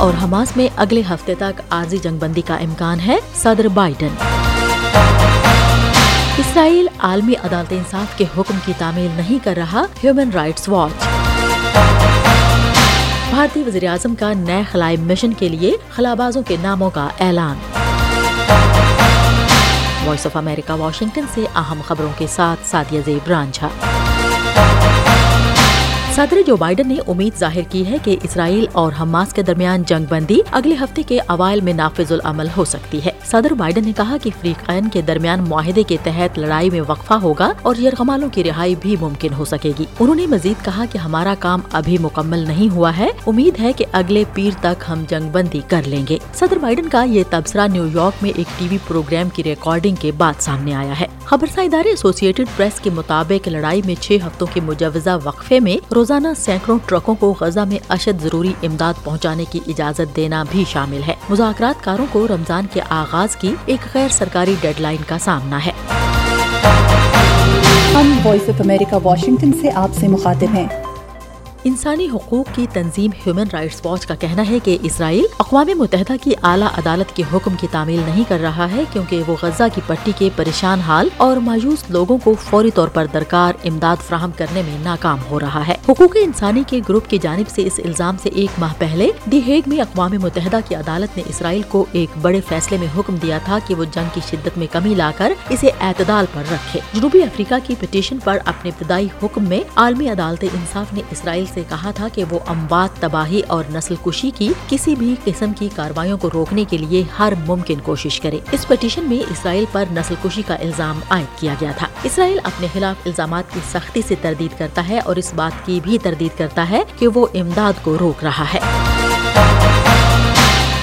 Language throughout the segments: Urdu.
اور حماس میں اگلے ہفتے تک عارضی جنگ بندی کا امکان ہے، صدر بائیڈن۔ اسرائیل عالمی عدالت انصاف کے حکم کی تعمیل نہیں کر رہا ہیومن رائٹس واچ بھارتی وزیر اعظم کا نئے خلائی مشن کے لیے خلابازوں کے ناموں کا اعلان۔ وائس آف امریکہ واشنگٹن سے اہم خبروں کے ساتھ سادیہ زیب رانجھا۔ صدر جو بائیڈن نے امید ظاہر کی ہے کہ اسرائیل اور حماس کے درمیان جنگ بندی اگلے ہفتے کے اوائل میں نافذ العمل ہو سکتی ہے۔ صدر بائیڈن نے کہا کہ فریقین کے درمیان معاہدے کے تحت لڑائی میں وقفہ ہوگا اور یرغمالوں کی رہائی بھی ممکن ہو سکے گی۔ انہوں نے مزید کہا کہ ہمارا کام ابھی مکمل نہیں ہوا ہے۔ امید ہے کہ اگلے پیر تک ہم جنگ بندی کر لیں گے۔ صدر بائیڈن کا یہ تبصرہ نیو یارک میں ایک ٹی وی پروگرام کی ریکارڈنگ کے بعد سامنے آیا ہے۔ خبرسا ادارے ایسوسیٹڈ پریس کے مطابق لڑائی میں چھ ہفتوں کے مجوزہ وقفے میں روزانہ سینکڑوں ٹرکوں کو غزہ میں اشد ضروری امداد پہنچانے کی اجازت دینا بھی شامل ہے۔ مذاکرات کاروں کو رمضان کے آغاز کی ایک غیر سرکاری ڈیڈ لائن کا سامنا ہے۔ ہم وائس آف امریکہ واشنگٹن سے آپ سے مخاطب ہیں۔ انسانی حقوق کی تنظیم ہیومن رائٹس واچ کا کہنا ہے کہ اسرائیل اقوام متحدہ کی اعلیٰ عدالت کے حکم کی تعمیل نہیں کر رہا ہے کیونکہ وہ غزہ کی پٹی کے پریشان حال اور مایوس لوگوں کو فوری طور پر درکار امداد فراہم کرنے میں ناکام ہو رہا ہے۔ حقوق انسانی کے گروپ کی جانب سے اس الزام سے ایک ماہ پہلے دی ہیگ میں اقوام متحدہ کی عدالت نے اسرائیل کو ایک بڑے فیصلے میں حکم دیا تھا کہ وہ جنگ کی شدت میں کمی لا کر اسے اعتدال پر رکھے۔ جنوبی افریقہ کی پٹیشن پر اپنے ابتدائی حکم میں عالمی عدالت انصاف نے اسرائیل سے کہا تھا کہ وہ اموات، تباہی اور نسل کشی کی کسی بھی قسم کی کاروائیوں کو روکنے کے لیے ہر ممکن کوشش کرے۔ اس پٹیشن میں اسرائیل پر نسل کشی کا الزام عائد کیا گیا تھا۔ اسرائیل اپنے خلاف الزامات کی سختی سے تردید کرتا ہے اور اس بات کی بھی تردید کرتا ہے کہ وہ امداد کو روک رہا ہے۔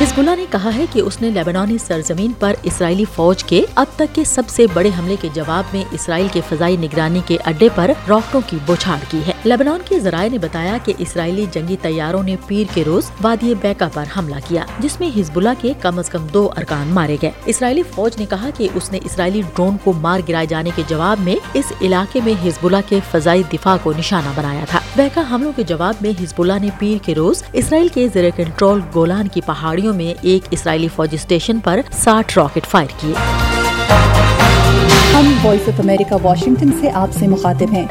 ہزب اللہ نے کہا ہے کہ اس نے لیبنانی سرزمین پر اسرائیلی فوج کے اب تک کے سب سے بڑے حملے کے جواب میں اسرائیل کے فضائی نگرانی کے اڈے پر راکٹوں کی بوچھاڑ کی ہے۔ لیبنان کے ذرائع نے بتایا کہ اسرائیلی جنگی طیاروں نے پیر کے روز وادی بیکا پر حملہ کیا، جس میں ہزب اللہ کے کم از کم دو ارکان مارے گئے۔ اسرائیلی فوج نے کہا کہ اس نے اسرائیلی ڈرون کو مار گرائے جانے کے جواب میں اس علاقے میں ہزب اللہ کے فضائی دفاع کو نشانہ بنایا تھا۔ بیکا حملوں کے جواب میں ہزب اللہ نے پیر کے روز اسرائیل کے زیر کنٹرول گولان کی پہاڑیوں میں ایک اسرائیلی فوجی اسٹیشن پر ساٹھ راکٹ فائر کیے۔ ہم وائس آف امریکہ، واشنگٹن سے آپ سے مخاطب ہیں۔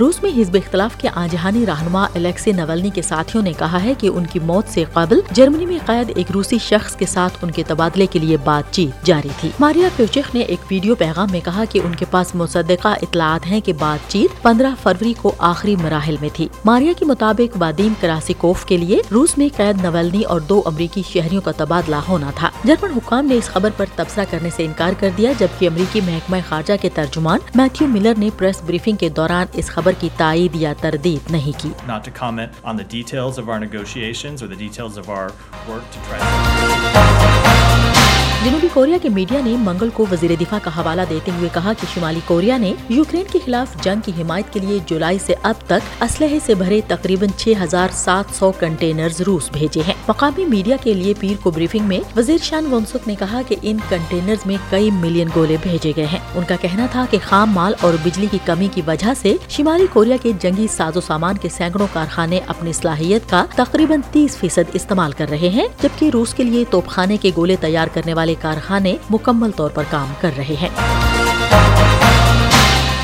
روس میں حزب اختلاف کے آجہانی رہنما الیکسی نولنی کے ساتھیوں نے کہا ہے کہ ان کی موت سے قبل جرمنی میں قید ایک روسی شخص کے ساتھ ان کے تبادلے کے لیے بات چیت جاری تھی۔ ماریا پیوچیک نے ایک ویڈیو پیغام میں کہا کہ ان کے پاس مصدقہ اطلاعات ہیں کہ بات چیت پندرہ فروری کو آخری مراحل میں تھی۔ ماریا کے مطابق وادیم کراسیکوف کے لیے روس میں قید نولنی اور دو امریکی شہریوں کا تبادلہ ہونا تھا۔ جرمن حکام نے اس خبر پر تبصرہ کرنے سے انکار کر دیا، جبکہ امریکی محکمہ خارجہ کے ترجمان میتھیو ملر نے پریس بریفنگ کے دوران اس خبر خبر کی تائید یا تردید نہیں کی not to comment on the details of our negotiations or the details of our work to try to جنوبی کوریا کے میڈیا نے منگل کو وزیر دفاع کا حوالہ دیتے ہوئے کہا کہ شمالی کوریا نے یوکرین کے خلاف جنگ کی حمایت کے لیے جولائی سے اب تک اسلحے سے بھرے تقریباً چھ ہزار سات سو کنٹینرز روس بھیجے ہیں۔ مقامی میڈیا کے لیے پیر کو بریفنگ میں وزیر شان ونسک نے کہا کہ ان کنٹینرز میں کئی ملین گولے بھیجے گئے ہیں۔ ان کا کہنا تھا کہ خام مال اور بجلی کی کمی کی وجہ سے شمالی کوریا کے جنگی ساز و سامان کے سینکڑوں کارخانے اپنی صلاحیت کا تقریباً تیس فیصد استعمال کر رہے ہیں، جبکہ روس کے لیے توپ خانے کے گولے تیار کرنے والے کارخانے مکمل طور پر کام کر رہے ہیں۔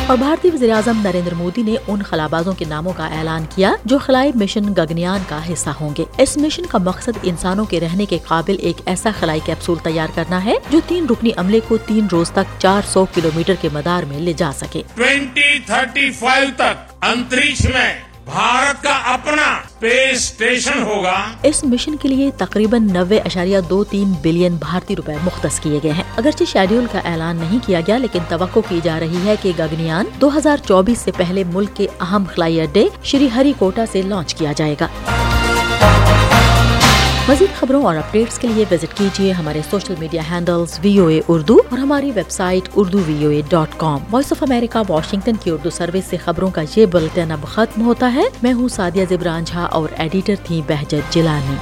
اور بھارتی وزیر اعظم نریندر مودی نے ان خلابازوں کے ناموں کا اعلان کیا جو خلائی مشن گگنیان کا حصہ ہوں گے۔ اس مشن کا مقصد انسانوں کے رہنے کے قابل ایک ایسا خلائی کیپسول تیار کرنا ہے جو تین رکنی عملے کو تین روز تک چار سو کلو میٹر کے مدار میں لے جا سکے۔ ٹوینٹی تھرٹی فائیو تک انترکش میں بھارت کا اپنا اسپیس اسٹیشن ہوگا۔ اس مشن کے لیے تقریباً نوے اشاریہ دو تین بلین بھارتی روپے مختص کیے گئے ہیں۔ اگرچہ شیڈیول کا اعلان نہیں کیا گیا، لیکن توقع کی جا رہی ہے کہ گگنیان دو ہزار چوبیس سے پہلے ملک کے اہم خلائی اڈے شری ہری کوٹا سے لانچ کیا جائے گا۔ مزید خبروں اور اپڈیٹس کے لیے وزٹ کیجیے ہمارے social media handles V O A Urdu اور ہماری website Urdu V O A dot com Voice of America Washington کی اردو سروس سے خبروں کا یہ بلٹن اب ختم ہوتا ہے۔ میں ہوں سادیہ زبران جھا اور ایڈیٹر تھی بہجت جلانی